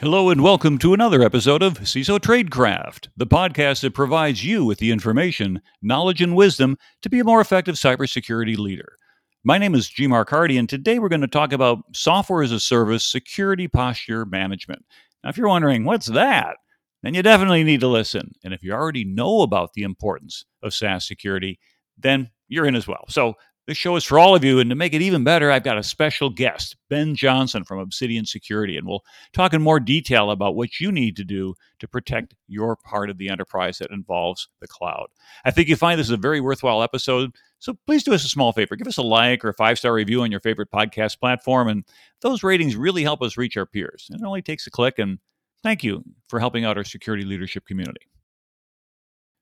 Hello and welcome to another episode of CISO Tradecraft, the podcast that provides you with the information, knowledge, and wisdom to be a more effective cybersecurity leader. My name is G. Mark Hardy, and today we're going to talk about software as a service security posture management. Now, if you're wondering, what's that? Then you definitely need to listen. And if you already know about the importance of SaaS security, then you're in as well. So this show is for all of you. And to make it even better, I've got a special guest, Ben Johnson from Obsidian Security. And we'll talk in more detail about what you need to do to protect your part of the enterprise that involves the cloud. I think you find this is a very worthwhile episode. So please do us a small favor. Give us a like or a five star review on your favorite podcast platform. And those ratings really help us reach our peers. It only takes a click. And thank you for helping out our security leadership community.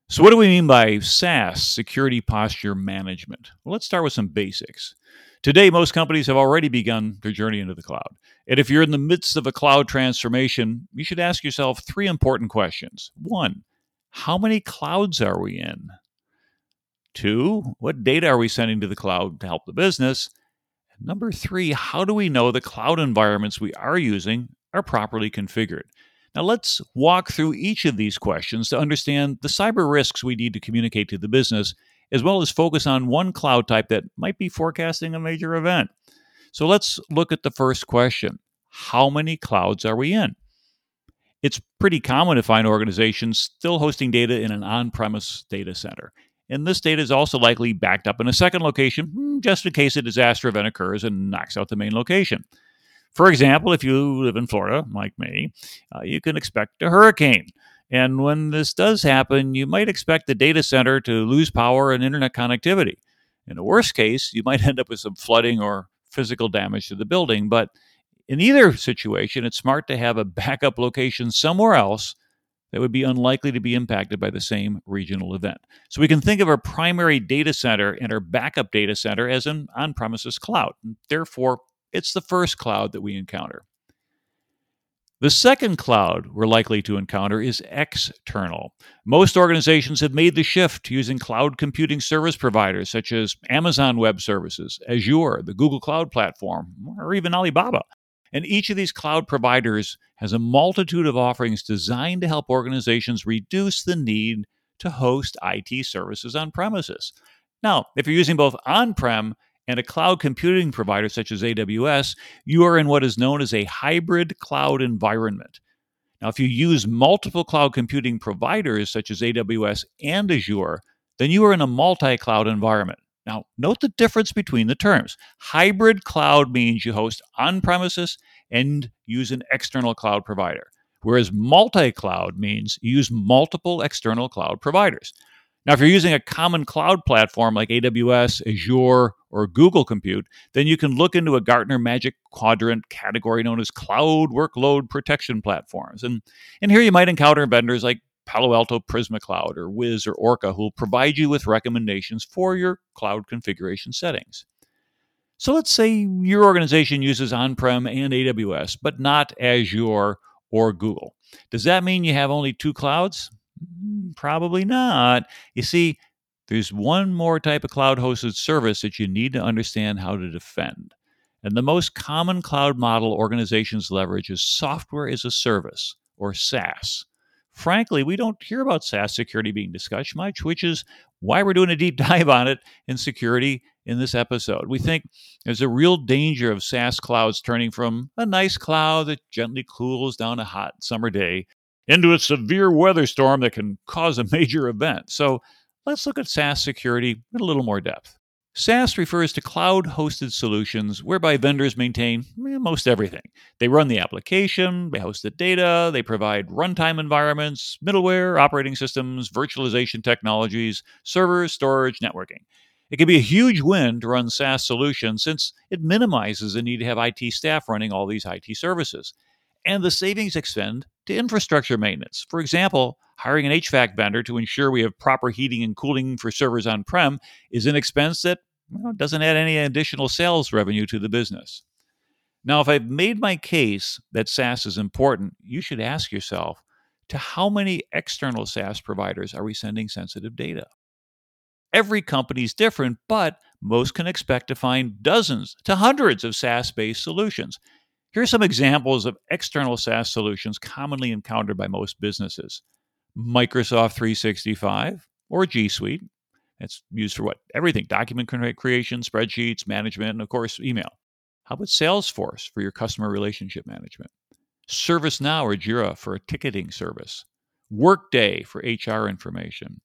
So, what do we mean by SaaS, security posture management? Well, let's start with some basics. Today, most companies have already begun their journey into the cloud. And if you're in the midst of a cloud transformation, you should ask yourself three important questions. One, how many clouds are we in? Two, what data are we sending to the cloud to help the business? Number three, how do we know the cloud environments we are using are properly configured? Now, let's walk through each of these questions to understand the cyber risks we need to communicate to the business, as well as focus on one cloud type that might be forecasting a major event. So, let's look at the first question How many clouds are we in? It's pretty common to find organizations still hosting data in an on premise data center. And this data is also likely backed up in a second location, hmm, just in case a disaster event occurs and knocks out the main location. For example, if you live in Florida, like me, uh, you can expect a hurricane. And when this does happen, you might expect the data center to lose power and internet connectivity. In the worst case, you might end up with some flooding or physical damage to the building. But in either situation, it's smart to have a backup location somewhere else that would be unlikely to be impacted by the same regional event. So we can think of our primary data center and our backup data center as an on premises cloud. Therefore, it's the first cloud that we encounter. The second cloud we're likely to encounter is external. Most organizations have made the shift using cloud computing service providers such as Amazon Web Services, Azure, the Google Cloud Platform, or even Alibaba. And each of these cloud providers has a multitude of offerings designed to help organizations reduce the need to host IT services on premises. Now, if you're using both on prem and a cloud computing provider such as AWS, you are in what is known as a hybrid cloud environment. Now, if you use multiple cloud computing providers such as AWS and Azure, then you are in a multi cloud environment. Now, note the difference between the terms. Hybrid cloud means you host on premises and use an external cloud provider, whereas multi cloud means you use multiple external cloud providers. Now, if you're using a common cloud platform like AWS, Azure, or Google Compute, then you can look into a Gartner Magic Quadrant category known as Cloud Workload Protection Platforms. And, and here you might encounter vendors like Palo Alto Prisma Cloud or Wiz or Orca who will provide you with recommendations for your cloud configuration settings. So let's say your organization uses on prem and AWS, but not Azure or Google. Does that mean you have only two clouds? Mm, probably not. You see, there's one more type of cloud hosted service that you need to understand how to defend. And the most common cloud model organizations leverage is software as a service, or SaaS. Frankly, we don't hear about SaaS security being discussed much, which is why we're doing a deep dive on it in security in this episode. We think there's a real danger of SaaS clouds turning from a nice cloud that gently cools down a hot summer day into a severe weather storm that can cause a major event. So let's look at SaaS security in a little more depth. SaaS refers to cloud hosted solutions whereby vendors maintain most everything. They run the application, they host the data, they provide runtime environments, middleware, operating systems, virtualization technologies, servers, storage, networking. It can be a huge win to run SaaS solutions since it minimizes the need to have IT staff running all these IT services and the savings extend to infrastructure maintenance. For example, hiring an HVAC vendor to ensure we have proper heating and cooling for servers on prem is an expense that well, doesn't add any additional sales revenue to the business. Now, if I've made my case that SaaS is important, you should ask yourself to how many external SaaS providers are we sending sensitive data? Every company is different, but most can expect to find dozens to hundreds of SaaS based solutions. Here are some examples of external SaaS solutions commonly encountered by most businesses Microsoft 365 or G Suite. It's used for what? Everything document creation, spreadsheets, management, and of course, email. How about Salesforce for your customer relationship management? ServiceNow or Jira for a ticketing service? Workday for HR information?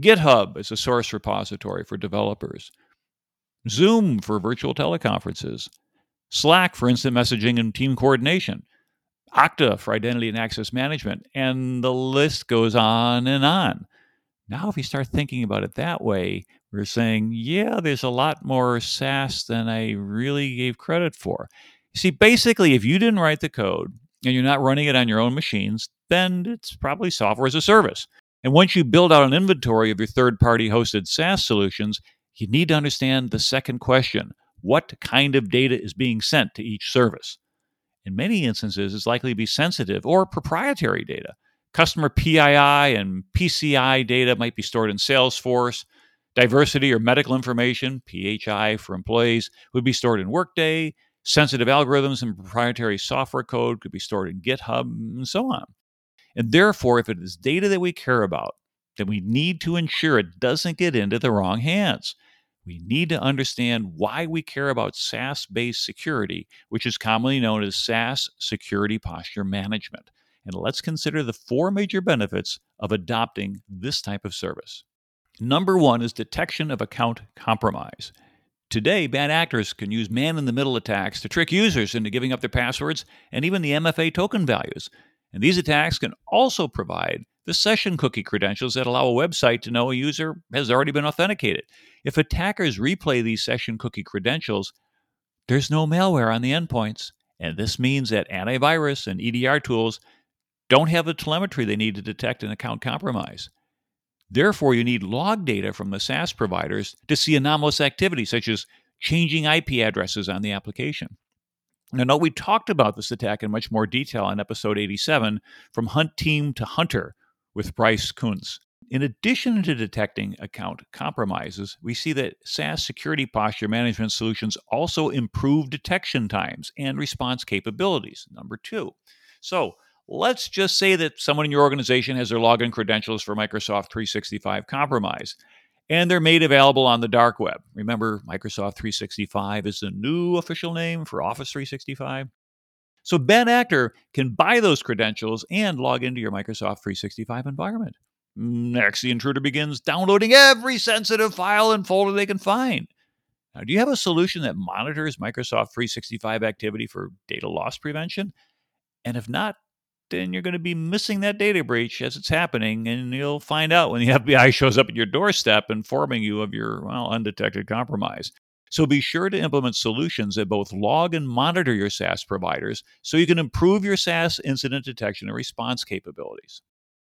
GitHub as a source repository for developers? Zoom for virtual teleconferences? Slack for instant messaging and team coordination? Okta for identity and access management? And the list goes on and on. Now, if you start thinking about it that way, we're saying, yeah, there's a lot more SaaS than I really gave credit for. See, basically, if you didn't write the code and you're not running it on your own machines, then it's probably software as a service. And once you build out an inventory of your third party hosted SaaS solutions, you need to understand the second question what kind of data is being sent to each service? In many instances, it's likely to be sensitive or proprietary data. Customer PII and PCI data might be stored in Salesforce. Diversity or medical information, PHI for employees, would be stored in Workday. Sensitive algorithms and proprietary software code could be stored in GitHub, and so on. And therefore, if it is data that we care about, then we need to ensure it doesn't get into the wrong hands. We need to understand why we care about SaaS based security, which is commonly known as SaaS Security Posture Management. And let's consider the four major benefits of adopting this type of service. Number one is detection of account compromise. Today, bad actors can use man in the middle attacks to trick users into giving up their passwords and even the MFA token values. And these attacks can also provide the session cookie credentials that allow a website to know a user has already been authenticated. If attackers replay these session cookie credentials, there's no malware on the endpoints. And this means that antivirus and EDR tools don't have the telemetry they need to detect an account compromise. Therefore, you need log data from the SaaS providers to see anomalous activity, such as changing IP addresses on the application. Now, note we talked about this attack in much more detail in episode 87 from Hunt Team to Hunter with Bryce Kunz. In addition to detecting account compromises, we see that SaaS security posture management solutions also improve detection times and response capabilities. Number two. So, Let's just say that someone in your organization has their login credentials for Microsoft 365 compromised and they're made available on the dark web. Remember, Microsoft 365 is the new official name for Office 365. So, Ben actor can buy those credentials and log into your Microsoft 365 environment. Next, the intruder begins downloading every sensitive file and folder they can find. Now, do you have a solution that monitors Microsoft 365 activity for data loss prevention? And if not, then you're going to be missing that data breach as it's happening, and you'll find out when the FBI shows up at your doorstep informing you of your well undetected compromise. So be sure to implement solutions that both log and monitor your SaaS providers so you can improve your SaaS incident detection and response capabilities.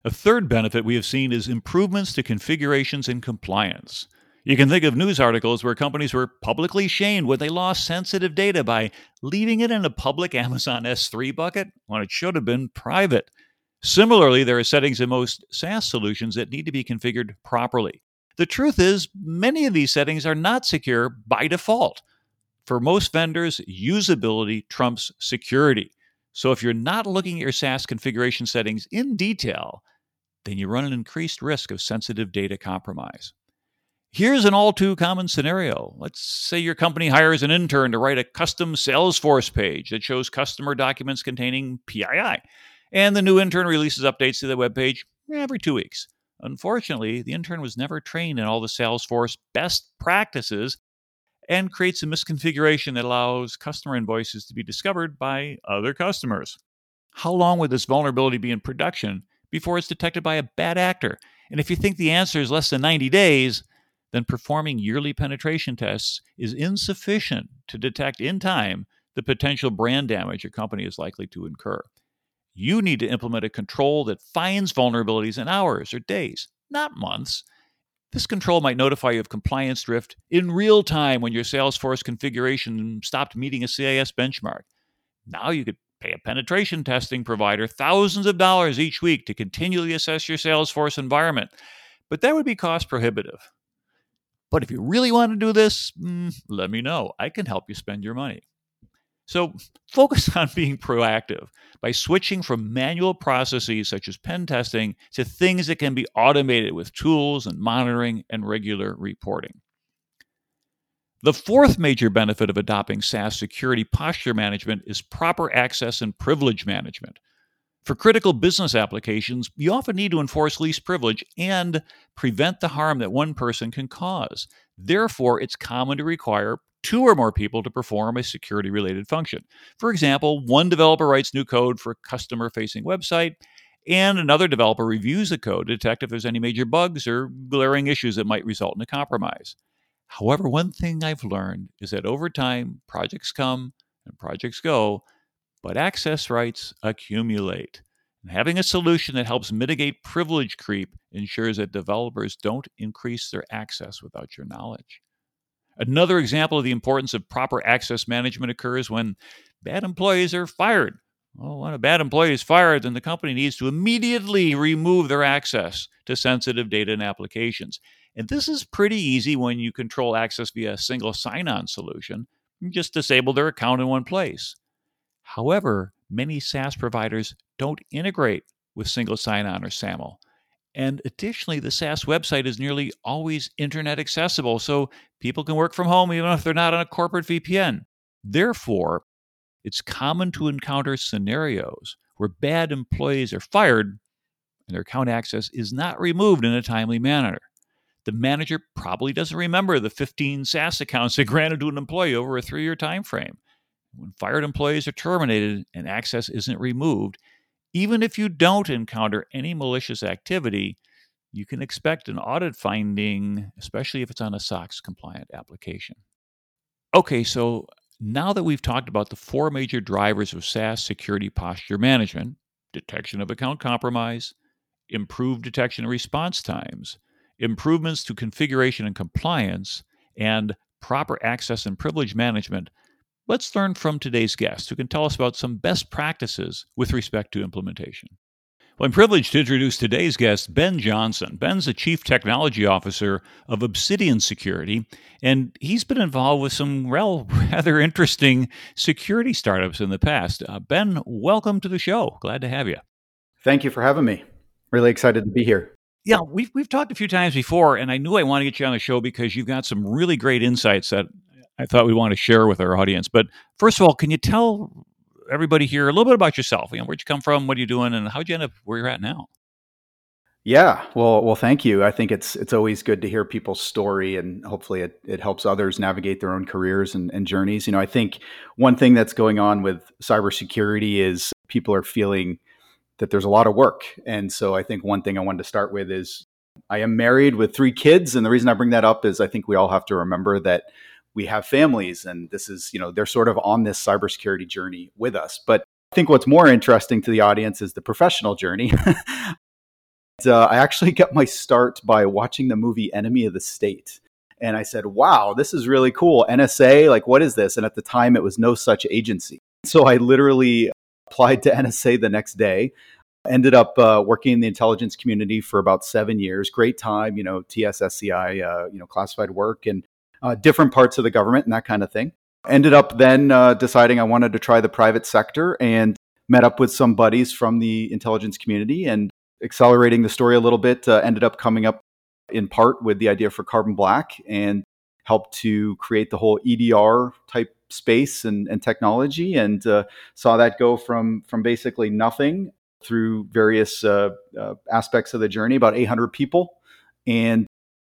A third benefit we have seen is improvements to configurations and compliance. You can think of news articles where companies were publicly shamed when they lost sensitive data by leaving it in a public Amazon S3 bucket when it should have been private. Similarly, there are settings in most SaaS solutions that need to be configured properly. The truth is, many of these settings are not secure by default. For most vendors, usability trumps security. So if you're not looking at your SaaS configuration settings in detail, then you run an increased risk of sensitive data compromise. Here's an all too common scenario. Let's say your company hires an intern to write a custom Salesforce page that shows customer documents containing PII, and the new intern releases updates to the web page every two weeks. Unfortunately, the intern was never trained in all the Salesforce best practices and creates a misconfiguration that allows customer invoices to be discovered by other customers. How long would this vulnerability be in production before it's detected by a bad actor? And if you think the answer is less than 90 days, then performing yearly penetration tests is insufficient to detect in time the potential brand damage your company is likely to incur. You need to implement a control that finds vulnerabilities in hours or days, not months. This control might notify you of compliance drift in real time when your Salesforce configuration stopped meeting a CIS benchmark. Now you could pay a penetration testing provider thousands of dollars each week to continually assess your Salesforce environment, but that would be cost prohibitive. But if you really want to do this, mm, let me know. I can help you spend your money. So focus on being proactive by switching from manual processes such as pen testing to things that can be automated with tools and monitoring and regular reporting. The fourth major benefit of adopting SaaS security posture management is proper access and privilege management. For critical business applications, you often need to enforce least privilege and prevent the harm that one person can cause. Therefore, it's common to require two or more people to perform a security related function. For example, one developer writes new code for a customer facing website, and another developer reviews the code to detect if there's any major bugs or glaring issues that might result in a compromise. However, one thing I've learned is that over time, projects come and projects go, but access rights accumulate. And having a solution that helps mitigate privilege creep ensures that developers don't increase their access without your knowledge. Another example of the importance of proper access management occurs when bad employees are fired. Well, when a bad employee is fired, then the company needs to immediately remove their access to sensitive data and applications. And this is pretty easy when you control access via a single sign on solution. You just disable their account in one place. However, many SaaS providers don't integrate with single sign on or SAML. And additionally, the SaaS website is nearly always internet accessible, so people can work from home even if they're not on a corporate VPN. Therefore, it's common to encounter scenarios where bad employees are fired and their account access is not removed in a timely manner. The manager probably doesn't remember the 15 SaaS accounts they granted to an employee over a three year time frame. When fired employees are terminated and access isn't removed, even if you don't encounter any malicious activity, you can expect an audit finding, especially if it's on a SOX compliant application. Okay, so now that we've talked about the four major drivers of SaaS security posture management detection of account compromise, improved detection and response times, improvements to configuration and compliance, and proper access and privilege management, Let's learn from today's guest, who can tell us about some best practices with respect to implementation. Well, I'm privileged to introduce today's guest, Ben Johnson. Ben's the Chief Technology Officer of Obsidian Security, and he's been involved with some rather interesting security startups in the past. Uh, ben, welcome to the show. Glad to have you. Thank you for having me. Really excited to be here. Yeah, we've we've talked a few times before, and I knew I wanted to get you on the show because you've got some really great insights that I thought we want to share with our audience. But first of all, can you tell everybody here a little bit about yourself? You know, where'd you come from? What are you doing? And how'd you end up where you're at now? Yeah, well, well, thank you. I think it's it's always good to hear people's story, and hopefully, it, it helps others navigate their own careers and, and journeys. You know, I think one thing that's going on with cybersecurity is people are feeling that there's a lot of work, and so I think one thing I wanted to start with is I am married with three kids, and the reason I bring that up is I think we all have to remember that we have families and this is you know they're sort of on this cybersecurity journey with us. But i think what's more interesting to the audience is the professional journey. Uh, i actually got my start by watching the movie enemy of the state and i said wow this is really cool. Nsa like what is this? And at the time it was no such agency. So i literally applied to nsa the next day ended up uh, working in the intelligence community for about seven years. Great time you know tssci uh, you know classified work. And uh, different parts of the government and that kind of thing. Ended up then uh, deciding I wanted to try the private sector and met up with some buddies from the intelligence community and accelerating the story a little bit. Uh, ended up coming up in part with the idea for Carbon Black and helped to create the whole EDR type space and, and technology and uh, saw that go from from basically nothing through various uh, uh, aspects of the journey about 800 people and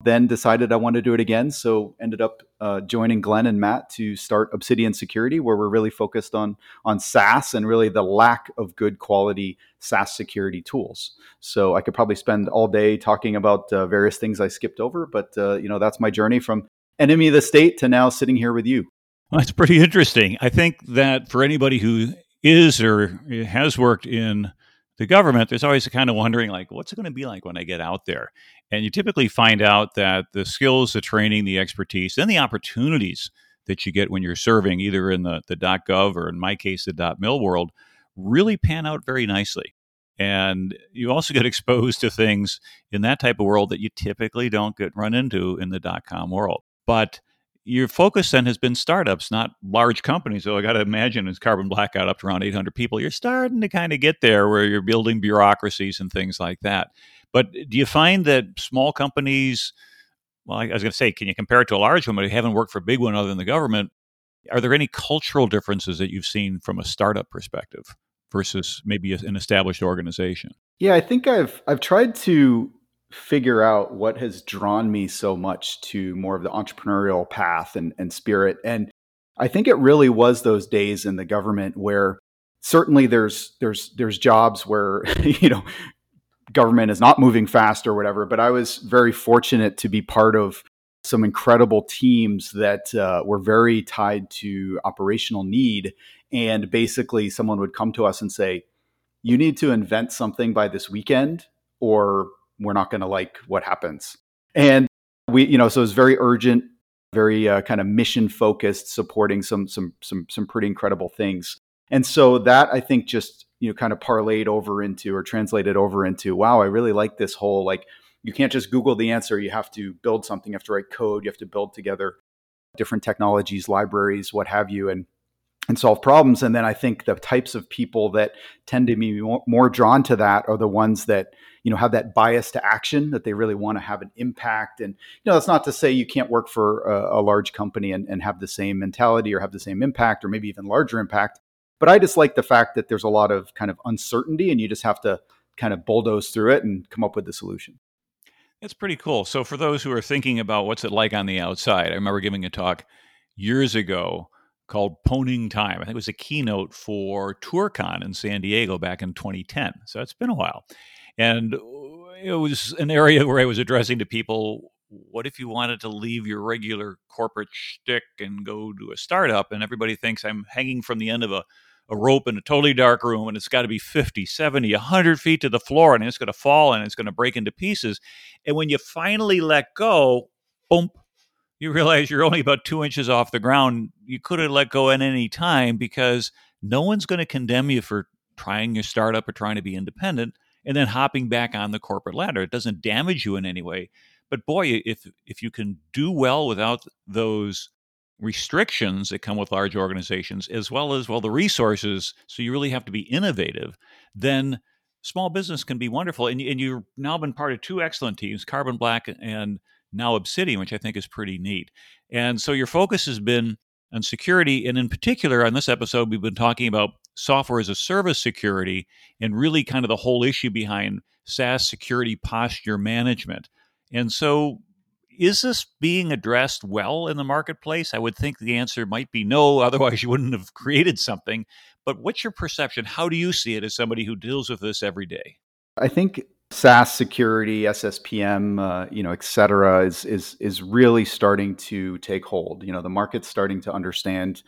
then decided I wanted to do it again. So ended up uh, joining Glenn and Matt to start Obsidian Security, where we're really focused on on SaaS and really the lack of good quality SaaS security tools. So I could probably spend all day talking about uh, various things I skipped over, but uh, you know that's my journey from enemy of the state to now sitting here with you. Well, that's pretty interesting. I think that for anybody who is or has worked in the government, there's always a kind of wondering, like, what's it going to be like when I get out there? And you typically find out that the skills, the training, the expertise, and the opportunities that you get when you're serving, either in the, the .gov or in my case, the .mil world, really pan out very nicely. And you also get exposed to things in that type of world that you typically don't get run into in the .com world. But your focus then has been startups, not large companies. So I got to imagine as Carbon Black got up to around 800 people, you're starting to kind of get there where you're building bureaucracies and things like that. But do you find that small companies, well, I was going to say, can you compare it to a large one, but you haven't worked for a big one other than the government? Are there any cultural differences that you've seen from a startup perspective versus maybe an established organization? Yeah, I think I've I've tried to figure out what has drawn me so much to more of the entrepreneurial path and, and spirit. And I think it really was those days in the government where certainly there's there's there's jobs where you know government is not moving fast or whatever. But I was very fortunate to be part of some incredible teams that uh, were very tied to operational need. And basically, someone would come to us and say, You need to invent something by this weekend, or we're not going to like what happens. And we, you know, so it's very urgent, very uh, kind of mission focused, supporting some some some some pretty incredible things. And so that I think just you know kind of parlayed over into or translated over into wow, I really like this whole like you can't just Google the answer. You have to build something. You have to write code. You have to build together different technologies, libraries, what have you. And and solve problems. And then I think the types of people that tend to be more, more, drawn to that are the ones that you know have that bias to action that they really want to have an impact. And you know, that's not to say you can't work for a, a large company and, and have the same mentality or have the same impact or maybe even larger impact. But I just like the fact that there's a lot of kind of uncertainty, and you just have to kind of bulldoze through it and come up with the solution. That's pretty cool. So for those who are thinking about what's it like on the outside, I remember giving a talk years ago called Poning Time. I think it was a keynote for ToorCon in San Diego back in 2010. So it's been a while. And uh, it was an area where I was addressing to people what if you wanted to leave your regular corporate shtick and go to a startup? And everybody thinks I'm hanging from the end of a, a rope in a totally dark room and it's got to be 50, 70, 100 feet to the floor and it's going to fall and it's going to break into pieces. And when you finally let go, boom, you realize you're only about two inches off the ground. You could have let go at any time because no one's going to condemn you for trying your startup or trying to be independent and then hopping back on the corporate ladder. It doesn't damage you in any way. But boy, if if you can do well without those restrictions that come with large organizations, as well as well the resources, so you really have to be innovative, then small business can be wonderful. And, and you've now been part of two excellent teams, Carbon Black and now Obsidian, which I think is pretty neat. And so your focus has been on security. And in particular, on this episode, we've been talking about software as a service security and really kind of the whole issue behind SaaS security posture management. And so, is this being addressed well in the marketplace? I would think the answer might be no, otherwise, you wouldn't have created something. But what's your perception? How do you see it as somebody who deals with this every day? I think SaaS security, SSPM, uh, you know, et cetera, is is is really starting to take hold. You know, the market's starting to understand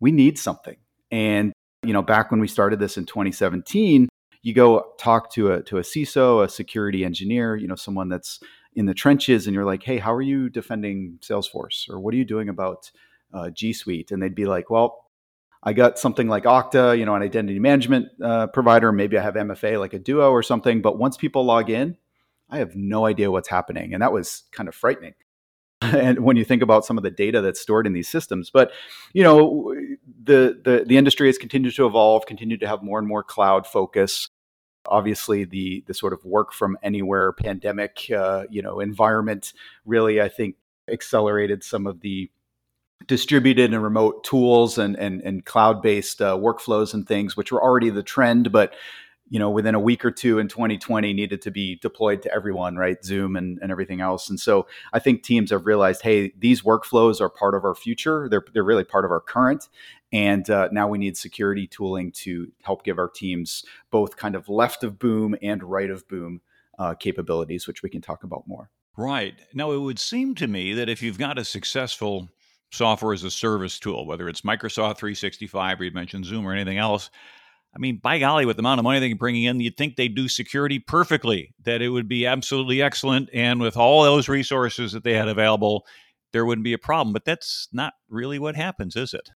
we need something. And you know, back when we started this in 2017, you go talk to a to a CISO, a security engineer, you know, someone that's in the trenches, and you're like, hey, how are you defending Salesforce, or what are you doing about uh, G Suite? And they'd be like, well, I got something like Okta, you know, an identity management uh, provider. Maybe I have MFA like a Duo or something. But once people log in, I have no idea what's happening, and that was kind of frightening. and when you think about some of the data that's stored in these systems, but you know, the the the industry has continued to evolve, continued to have more and more cloud focus. Obviously, the the sort of work from anywhere pandemic, uh, you know, environment really, I think, accelerated some of the distributed and remote tools and and, and cloud based uh, workflows and things, which were already the trend, but you know within a week or two in 2020 needed to be deployed to everyone right? Zoom and, and everything else. And so i think teams have realized hey these workflows are part of our future. They're, they're really part of our current. And uh, now we need security tooling to help give our teams both kind of left of boom and right of boom uh, capabilities which we can talk about more. Right. Now it would seem to me that if you've got a successful software as a service tool, whether it's Microsoft 365 or you mentioned Zoom or anything else. I mean, by golly, with the amount of money they're bringing in, you'd think they'd do security perfectly, that it would be absolutely excellent. And with all those resources that they had available, there wouldn't be a problem. But that's not really what happens, is it?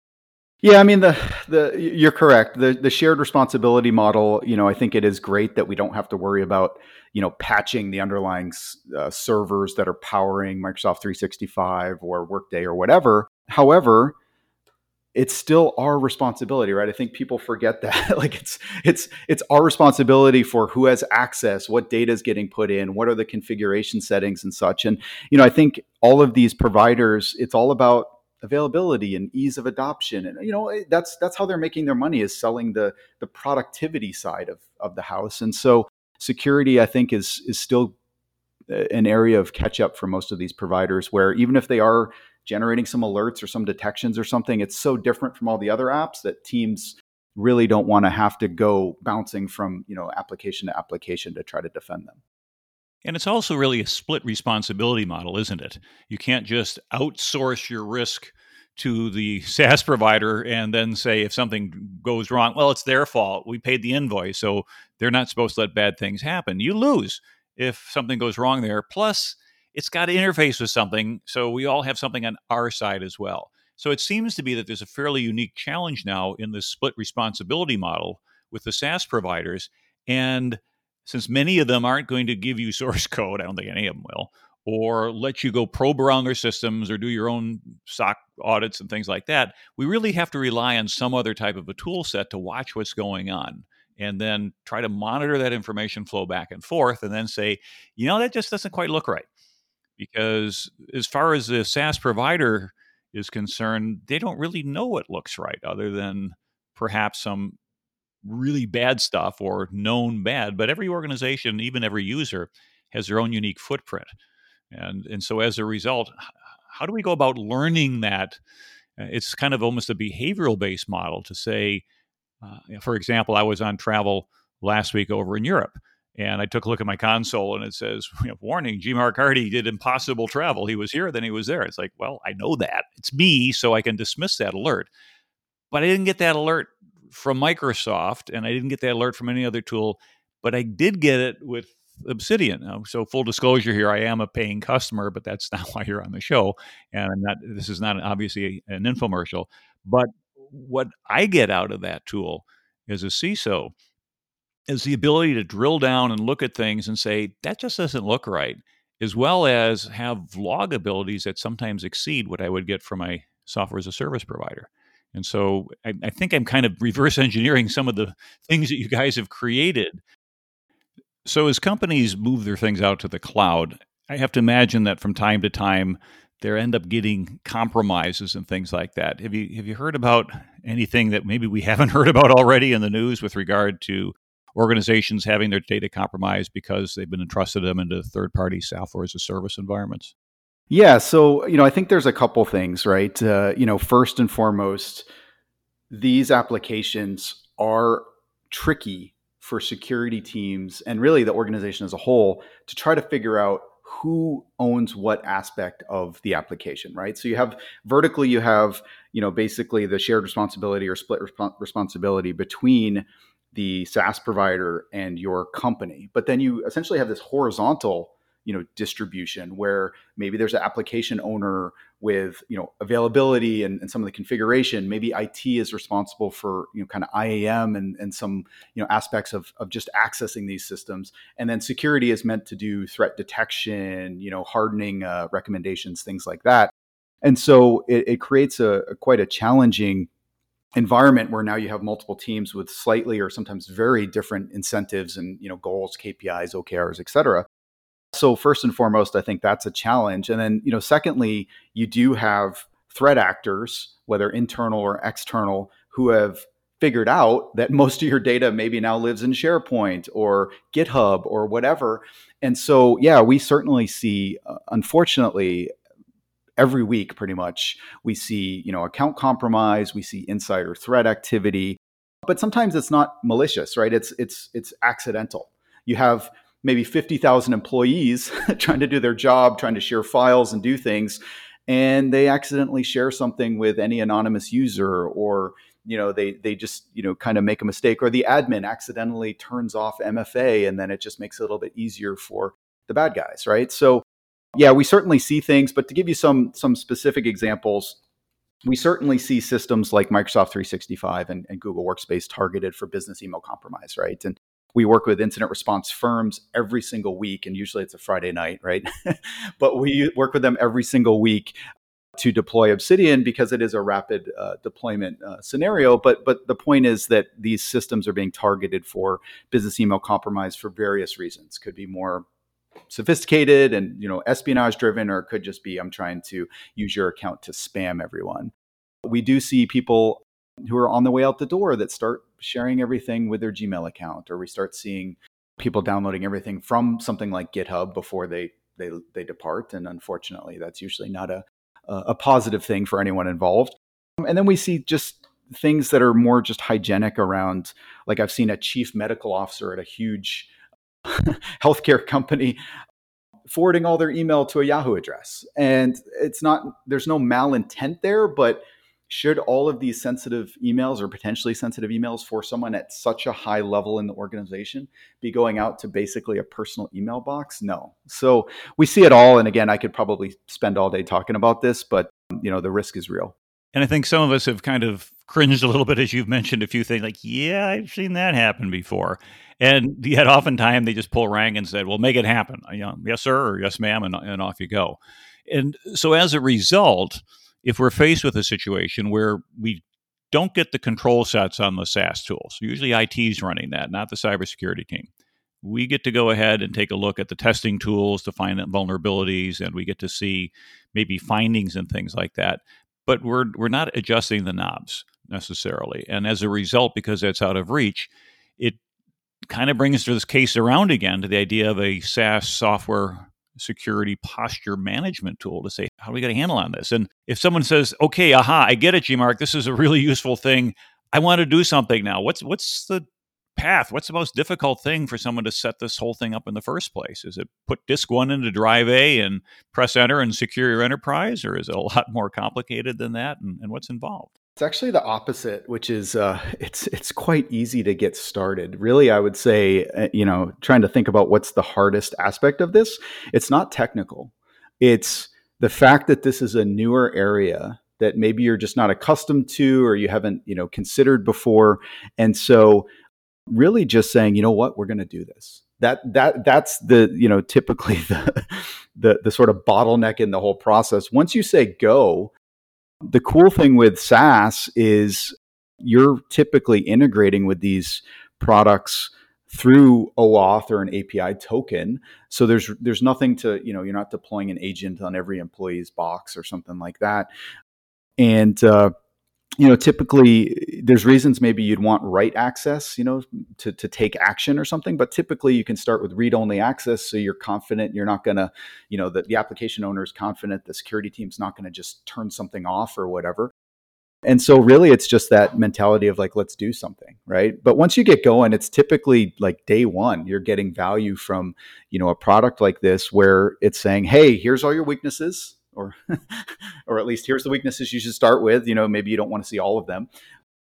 Yeah, I mean the the you're correct. The the shared responsibility model, you know, I think it is great that we don't have to worry about, you know, patching the underlying uh, servers that are powering Microsoft 365 or Workday or whatever. However, it's still our responsibility, right? I think people forget that. like it's it's it's our responsibility for who has access, what data is getting put in, what are the configuration settings and such. And you know, I think all of these providers, it's all about availability and ease of adoption. And you know that's that's how they're making their money is selling the the productivity side of of the house. And so security i think is is still eh, an area of catch up for most of these providers where even if they are generating some alerts or some detections or something it's so different from all the other apps that teams really don't want to have to go bouncing from you know application to application to try to defend them and it's also really a split responsibility model, isn't it? You can't just outsource your risk to the SaaS provider and then say if something goes wrong, well, it's their fault. We paid the invoice, so they're not supposed to let bad things happen. You lose if something goes wrong there. Plus, it's got to interface with something, so we all have something on our side as well. So it seems to be that there's a fairly unique challenge now in this split responsibility model with the SaaS providers. And since many of them aren't going to give you source code, I don't think any of them will, or let you go probe around their systems or do your own SOC audits and things like that, we really have to rely on some other type of a tool set to watch what's going on and then try to monitor that information flow back and forth and then say, you know, that just doesn't quite look right. Because as far as the SaaS provider is concerned, they don't really know what looks right other than perhaps some really bad stuff or known bad, but every organization, even every user, has their own unique footprint. And, and so as a result, how do we go about learning that? Uh, it's kind of almost a behavioral based model to say, uh, for example, I was on travel last week over in Europe. And I took a look at my console and it says, you know, warning, G. Mark Hardy did impossible travel. He was here, then he was there. It's like, well, I know that. It's me, so I can dismiss that alert. But I didn't get that alert from Microsoft, and I didn't get that alert from any other tool, but I did get it with Obsidian. So full disclosure here, I am a paying customer, but that's not why you're on the show, and I'm not. This is not obviously an infomercial, but what I get out of that tool as a CISO is the ability to drill down and look at things and say that just doesn't look right, as well as have log abilities that sometimes exceed what I would get from my software as a service provider. And so I, I, think I'm kind of reverse engineering some of the things that you guys have created. So as companies move their things out to the cloud, I have to imagine that from time to time they end up getting compromises and things like that. Have you have you heard about anything that maybe we haven't heard about already in the news with regard to organizations having their data compromised because they've been entrusted them into third party software as a service environments? Yeah, so you know, I think there's a couple things, right? Uh, you know, first and foremost, these applications are tricky for security teams and really the organization as a whole to try to figure out who owns what aspect of the application, right? So you have vertically, you have you know basically the shared responsibility or split resp- responsibility between the SaaS provider and your company, but then you essentially have this horizontal you know distribution where maybe there's an application owner with you know availability and, and some of the configuration. Maybe it is responsible for you know kind of iam and, and some you know aspects of, of just accessing these systems. And then security is meant to do threat detection you know hardening uh, recommendations things like that. And so it, it creates a, a quite a challenging environment where now you have multiple teams with slightly or sometimes very different incentives and you know goals kpis okrs et cetera so first and foremost, I think that's a challenge. And then, you know, secondly, you do have threat actors, whether internal or external, who have figured out that most of your data maybe now lives in SharePoint or GitHub or whatever. And so, yeah, we certainly see, uh, unfortunately, every week pretty much we see you know account compromise we see insider threat activity but sometimes it's not malicious right it's it's it's accidental you have maybe 50,000 employees trying to do their job, trying to share files and do things, and they accidentally share something with any anonymous user or you know they they just you know kind of make a mistake or the admin accidentally turns off MFA and then it just makes it a little bit easier for the bad guys, right? So yeah, we certainly see things, but to give you some some specific examples, we certainly see systems like Microsoft 365 and, and, Google Workspace targeted for business email compromise, right? And we work with incident response firms every single week, and usually it's a Friday night, right? but we work with them every single week to deploy Obsidian because it is a rapid uh, deployment uh, scenario. But but the point is that these systems are being targeted for business email compromise for various reasons. Could be more sophisticated and you know espionage driven, or it could just be I'm trying to use your account to spam everyone. We do see people who are on the way out the door that start sharing everything with their Gmail account, or we start seeing people downloading everything from something like GitHub before they they they depart. And unfortunately, that's usually not a a positive thing for anyone involved. And then we see just things that are more just hygienic around, like I've seen a chief medical officer at a huge healthcare company forwarding all their email to a Yahoo address. And it's not, there's no malintent there, but should all of these sensitive emails or potentially sensitive emails for someone at such a high level in the organization be going out to basically a personal email box? No. So we see it all. And again, I could probably spend all day talking about this, but um, you know, the risk is real. And I think some of us have kind of cringed a little bit as you've mentioned a few things like, yeah, I've seen that happen before. And yet oftentimes they just pull rank and said, well, make it happen. You know, yes, sir, or yes, ma'am, and, and off you go. And so as a result, if we're faced with a situation where we don't get the control sets on the SaaS tools, usually IT is running that, not the cybersecurity team. We get to go ahead and take a look at the testing tools to find vulnerabilities, and we get to see maybe findings and things like that. But we're we're not adjusting the knobs necessarily, and as a result, because that's out of reach, it kind of brings this case around again to the idea of a SaaS software security posture management tool to say, how do we get a handle on this? And if someone says, okay, aha, I get it, G Mark, this is a really useful thing. I want to do something now. What's what's the path? What's the most difficult thing for someone to set this whole thing up in the first place? Is it put disk one into drive A and press enter and secure your enterprise, or is it a lot more complicated than that? And, and what's involved? It's actually the opposite, which is uh, it's it's quite easy to get started. Really, I would say, uh, you know, trying to think about what's the hardest aspect of this. It's not technical. It's the fact that this is a newer area that maybe you're just not accustomed to or you haven't, you know, considered before, and so really just saying, you know what, we're going to do this. That that that's the you know typically the the the sort of bottleneck in the whole process. Once you say go, the cool thing with SaaS is you're typically integrating with these products through OAuth or an API token. So there's there's nothing to, you know, you're not deploying an agent on every employee's box or something like that. And uh, you know, typically there's reasons maybe you'd want write access, you know, to, to take action or something, but typically you can start with read only access. So you're confident you're not going to, you know, that the application owner is confident the security team's not going to just turn something off or whatever. And so really it's just that mentality of like, let's do something. Right. But once you get going, it's typically like day one, you're getting value from, you know, a product like this where it's saying, Hey, here's all your weaknesses or or at least here's the weaknesses you should start with you know maybe you don't want to see all of them.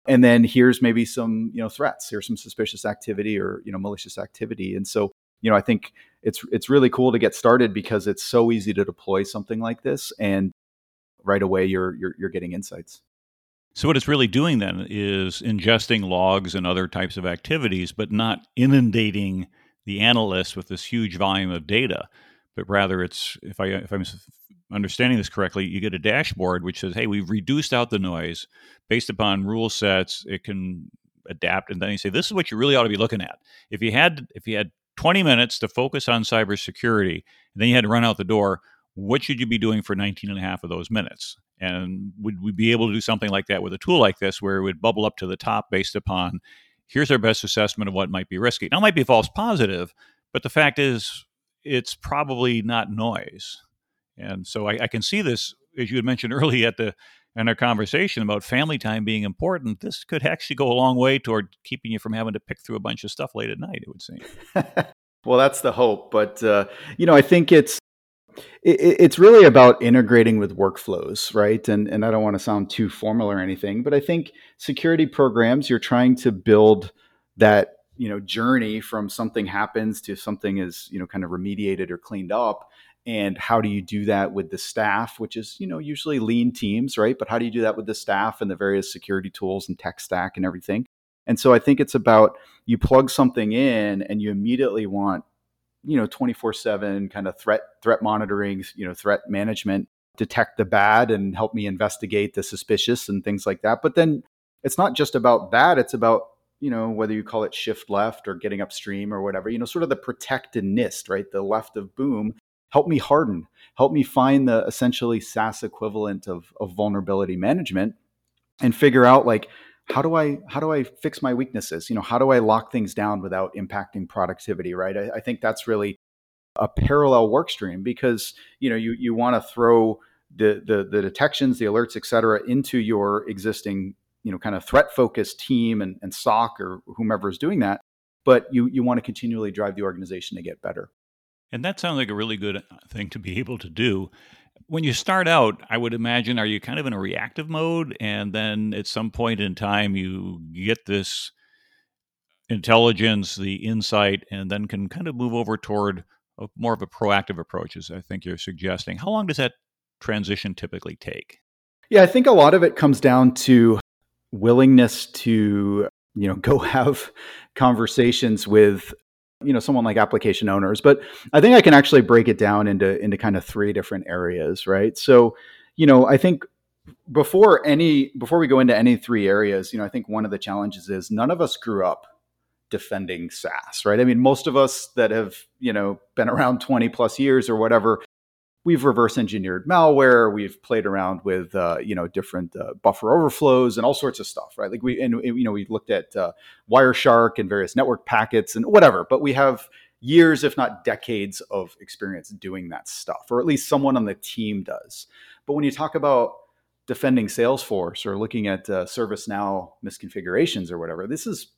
And then here's maybe some you know threats here's some suspicious activity or you know malicious activity. And so you know i think it's it's really cool to get started because it's so easy to deploy something like this and right away you're you're, you're getting insights. So what it's really doing then is ingesting logs and other types of activities but not inundating the analyst with this huge volume of data but rather it's if i if i'm understanding this correctly, you get a dashboard which says, hey, we've reduced out the noise based upon rule sets. It can adapt, and then you say, this is what you really ought to be looking at. If you had if you had 20 minutes to focus on cybersecurity, and then you had to run out the door, what should you be doing for 19 and a half of those minutes? And would we be able to do something like that with a tool like this, where it would bubble up to the top based upon here's our best assessment of what might be risky? Now, it might be false positive, but the fact is, it's probably not noise. And so I, I can see this, as you had mentioned early at the in our conversation about family time being important. This could actually go a long way toward keeping you from having to pick through a bunch of stuff late at night. It would seem. well, that's the hope, but uh, you know, I think it's it's really about integrating with workflows, right? And and I don't want to sound too formal or anything, but I think security programs you're trying to build that you know journey from something happens to something is you know kind of remediated or cleaned up and how do you do that with the staff which is you know usually lean teams right? But how do you do that with the staff and the various security tools and tech stack and everything? And so i think it's about you plug something in and you immediately want you know 24/7 kind of threat threat monitoring you know threat management detect the bad and help me investigate the suspicious and things like that. But then it's not just about that it's about you know, whether you call it shift left or getting upstream or whatever, you know, sort of the protect and NIST, right? The left of boom, help me harden, help me find the essentially SaaS equivalent of, of vulnerability management and figure out like, how do I how do I fix my weaknesses? You know, how do I lock things down without impacting productivity? Right. I, I think that's really a parallel work stream because you know you you want to throw the, the the detections, the alerts, et cetera, into your existing you know kind of threat focused team and, and SOC or whomever is doing that. But you you want to continually drive the organization to get better. And that sounds like a really good uh, thing to be able to do. When you start out, I would imagine, are you kind of in a reactive mode? And then at some point in time, you get this intelligence, the insight, and then can kind of move over toward a, more of a proactive approach, as I think you're suggesting. How long does that transition typically take? Yeah, I think a lot of it comes down to willingness to you know go have conversations with you know someone like application owners but i think i can actually break it down into into kind of three different areas right so you know i think before any before we go into any three areas you know i think one of the challenges is none of us grew up defending SaaS, right? I mean, most of us that have, you know, been around 20 plus years or whatever we've reverse engineered malware. We've played around with uh, you know different uh, buffer overflows and all sorts of stuff right? Like we and you know we looked at uh, wireshark and various network packets and whatever but we have years if not decades of experience doing that stuff or at least someone on the team does. But when you talk about defending salesforce or looking at uh, servicenow misconfigurations or whatever this is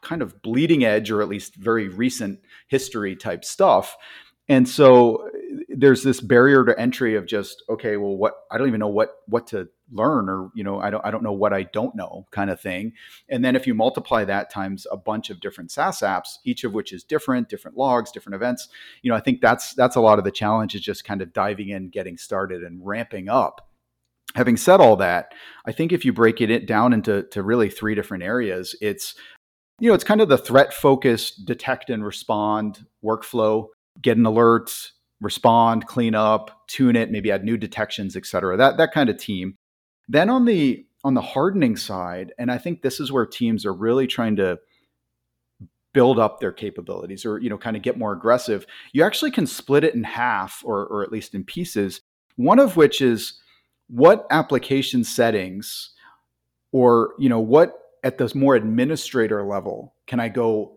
kind of bleeding edge or at least very recent history type stuff. And so there's this barrier to entry of just okay well what i don't even know what what to learn or you know i don't i don't know what i don't know kind of thing. And then if you multiply that times a bunch of different saas apps each of which is different different logs different events you know i think that's that's a lot of the challenge is just kind of diving in getting started and ramping up. Having said all that i think if you break it down into to really three different areas it's you know it's kind of the threat focused detect and respond workflow get an alert respond, clean up, tune it, maybe add new detections, et cetera. That that kind of team. Then on the on the hardening side, and I think this is where teams are really trying to build up their capabilities or you know kind of get more aggressive you actually can split it in half or, or at least in pieces one of which is what application settings or you know what at this more administrator level can i go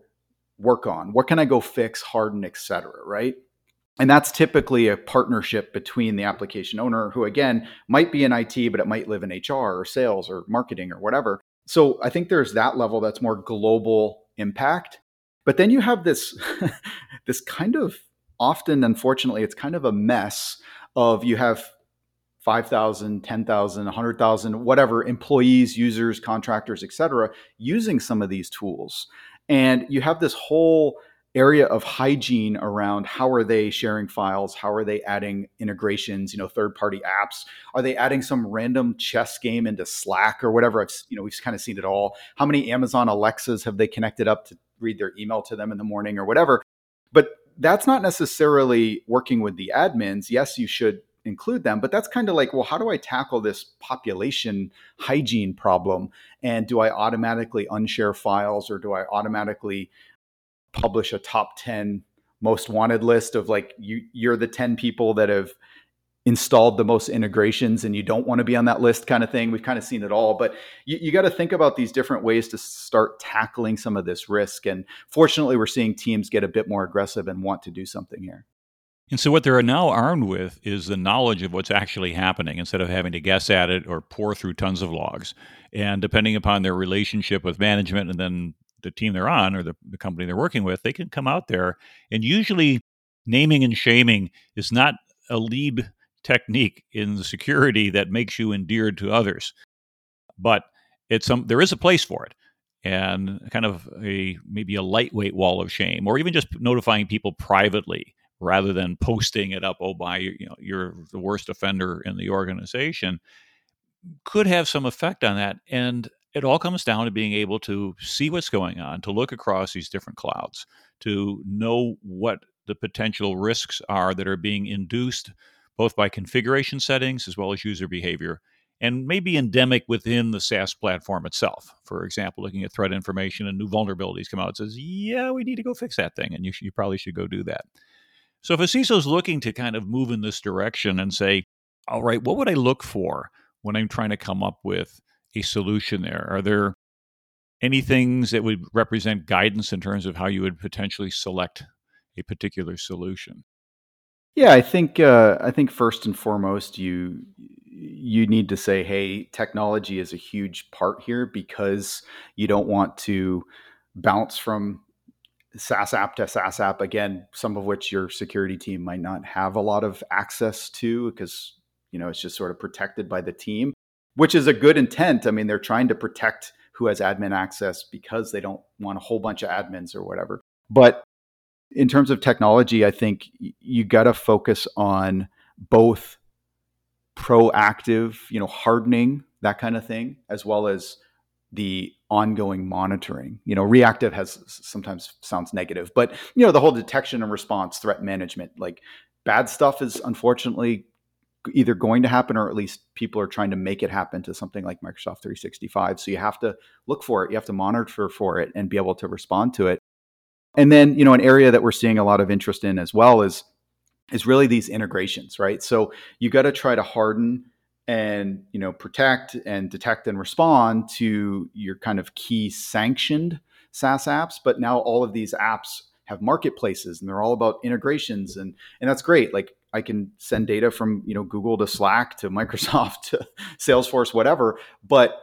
work on what can i go fix harden etc right and that's typically a partnership between the application owner, who again might be in IT, but it might live in HR or sales or marketing or whatever. So I think there's that level that's more global impact. But then you have this this kind of often, unfortunately, it's kind of a mess of you have 5,000, 10,000, 100,000, whatever employees, users, contractors, et cetera, using some of these tools. And you have this whole area of hygiene around how are they sharing files how are they adding integrations you know third party apps? Are they adding some random chess game into slack or whatever? I've you know we've kind of seen it all. How many amazon alexas have they connected up to read their email to them in the morning or whatever? But that's not necessarily working with the admins. Yes you should include them but that's kind of like well how do i tackle this population hygiene problem? And do i automatically unshare files or do i automatically publish a top 10 most wanted list of like you you're the 10 people that have installed the most integrations and you don't want to be on that list kind of thing. We've kind of seen it all but you, you got to think about these different ways to start tackling some of this risk and fortunately we're seeing teams get a bit more aggressive and want to do something here. And so what they're now armed with is the knowledge of what's actually happening instead of having to guess at it or pour through tons of logs. And depending upon their relationship with management and then the team they're on or the, the company they're working with, they can come out there and usually naming and shaming is not a lead technique in the security that makes you endeared to others. But it's some there is a place for it and kind of a maybe a lightweight wall of shame or even just notifying people privately rather than posting it up, oh, by you know, you're the worst offender in the organization, could have some effect on that. And it all comes down to being able to see what's going on, to look across these different clouds, to know what the potential risks are that are being induced both by configuration settings as well as user behavior, and maybe endemic within the SaaS platform itself. For example, looking at threat information and new vulnerabilities come out, it says, yeah, we need to go fix that thing, and you, sh- you probably should go do that. So if a CISO is looking to kind of move in this direction and say, all right, what would I look for when I'm trying to come up with a solution there? Are there any things that would represent guidance in terms of how you would potentially select a particular solution? Yeah, I think uh, I think first and foremost, you you need to say, hey, technology is a huge part here because you don't want to bounce from SaaS app to SaaS app again, some of which your security team might not have a lot of access to because you know it's just sort of protected by the team, which is a good intent. I mean, they're trying to protect who has admin access because they don't want a whole bunch of admins or whatever. But in terms of technology, I think you got to focus on both proactive, you know, hardening, that kind of thing, as well as the ongoing monitoring. You know, reactive has sometimes sounds negative, but you know, the whole detection and response, threat management, like bad stuff is unfortunately either going to happen or at least people are trying to make it happen to something like Microsoft 365. So you have to look for it, you have to monitor for it and be able to respond to it. And then, you know, an area that we're seeing a lot of interest in as well is is really these integrations, right? So you got to try to harden and you know protect and detect and respond to your kind of key sanctioned SaaS apps. But now all of these apps have marketplaces and they're all about integrations and and that's great. Like I can send data from you know Google to Slack to Microsoft to Salesforce, whatever. But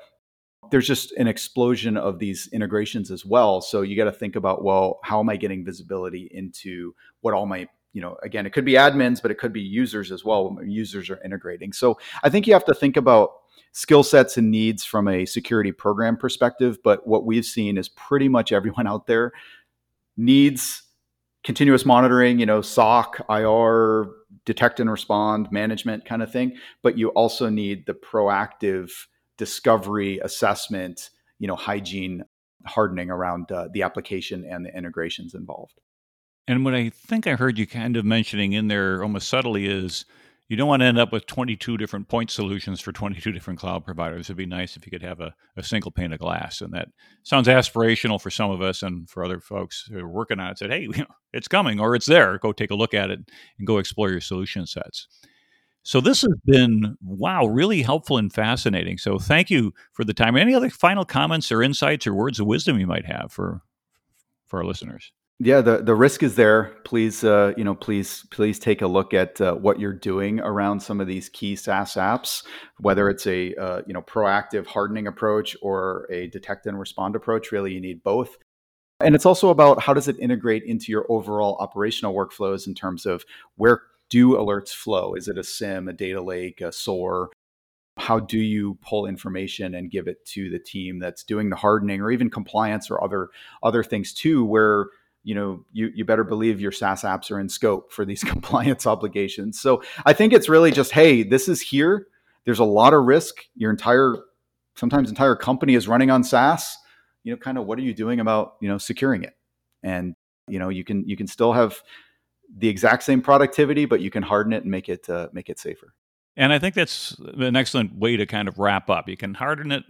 there's just an explosion of these integrations as well. So you got to think about well, how am I getting visibility into what all my you know, again, it could be admins, but it could be users as well. When users are integrating. So I think you have to think about skill sets and needs from a security program perspective. But what we've seen is pretty much everyone out there needs continuous monitoring, you know, SOC, IR, detect and respond, management kind of thing. But you also need the proactive discovery, assessment, you know, hygiene, hardening around uh, the application and the integrations involved. And what I think I heard you kind of mentioning in there almost subtly is you don't want to end up with 22 different point solutions for 22 different cloud providers. It'd be nice if you could have a, a single pane of glass. And that sounds aspirational for some of us and for other folks who are working on it. Said, hey, it's coming or it's there. Go take a look at it and go explore your solution sets. So this has been wow, really helpful and fascinating. So thank you for the time. Any other final comments or insights or words of wisdom you might have for for our listeners? Yeah, the, the risk is there. Please, uh, you know, please, please take a look at uh, what you're doing around some of these key SaaS apps, whether it's a uh, you know proactive hardening approach or a detect and respond approach. Really, you need both. And it's also about how does it integrate into your overall operational workflows in terms of where do alerts flow? Is it a SIEM, a data lake, a SOAR? How do you pull information and give it to the team that's doing the hardening or even compliance or other other things too, where you know you, you better believe your SaaS apps are in scope for these compliance obligations. So I think it's really just, hey, this is here. There's a lot of risk. Your entire sometimes entire company is running on SaaS. You know, kind of what are you doing about you know securing it? And you know you can you can still have the exact same productivity, but you can harden it and make it uh, make it safer. And I think that's an excellent way to kind of wrap up. You can harden it,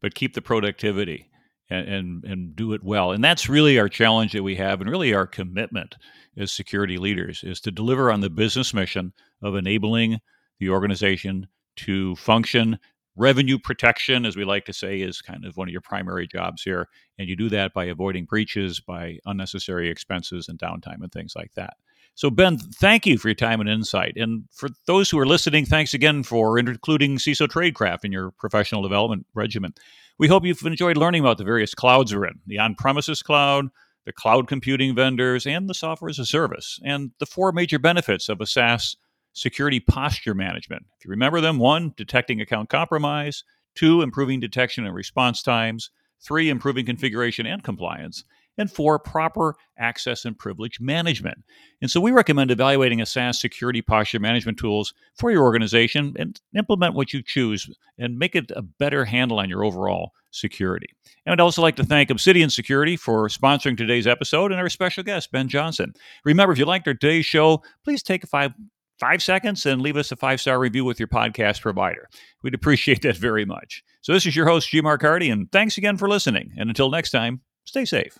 but keep the productivity and, and, and do it well. And that's really our challenge that we have, and really our commitment as security leaders is to deliver on the business mission of enabling the organization to function. Revenue protection, as we like to say, is kind of one of your primary jobs here. And you do that by avoiding breaches, by unnecessary expenses and downtime and things like that. So, Ben, thank you for your time and insight. And for those who are listening, thanks again for including CISO Tradecraft in your professional development regimen. We hope you've enjoyed learning about the various clouds we're in the on premises cloud, the cloud computing vendors, and the software as a service, and the four major benefits of a SaaS security posture management. If you remember them, one, detecting account compromise, two, improving detection and response times, three, improving configuration and compliance, and four, proper access and privilege management. And so we recommend evaluating a SaaS security posture management tools for your organization and implement what you choose and make it a better handle on your overall security. And I'd also like to thank Obsidian Security for sponsoring today's episode and our special guest, Ben Johnson. Remember, if you liked our today's show, please take a five five seconds and leave us a five star review with your podcast provider. We'd appreciate that very much. So, this is your host, G. Mark Hardy, and thanks again for listening. And until next time, stay safe.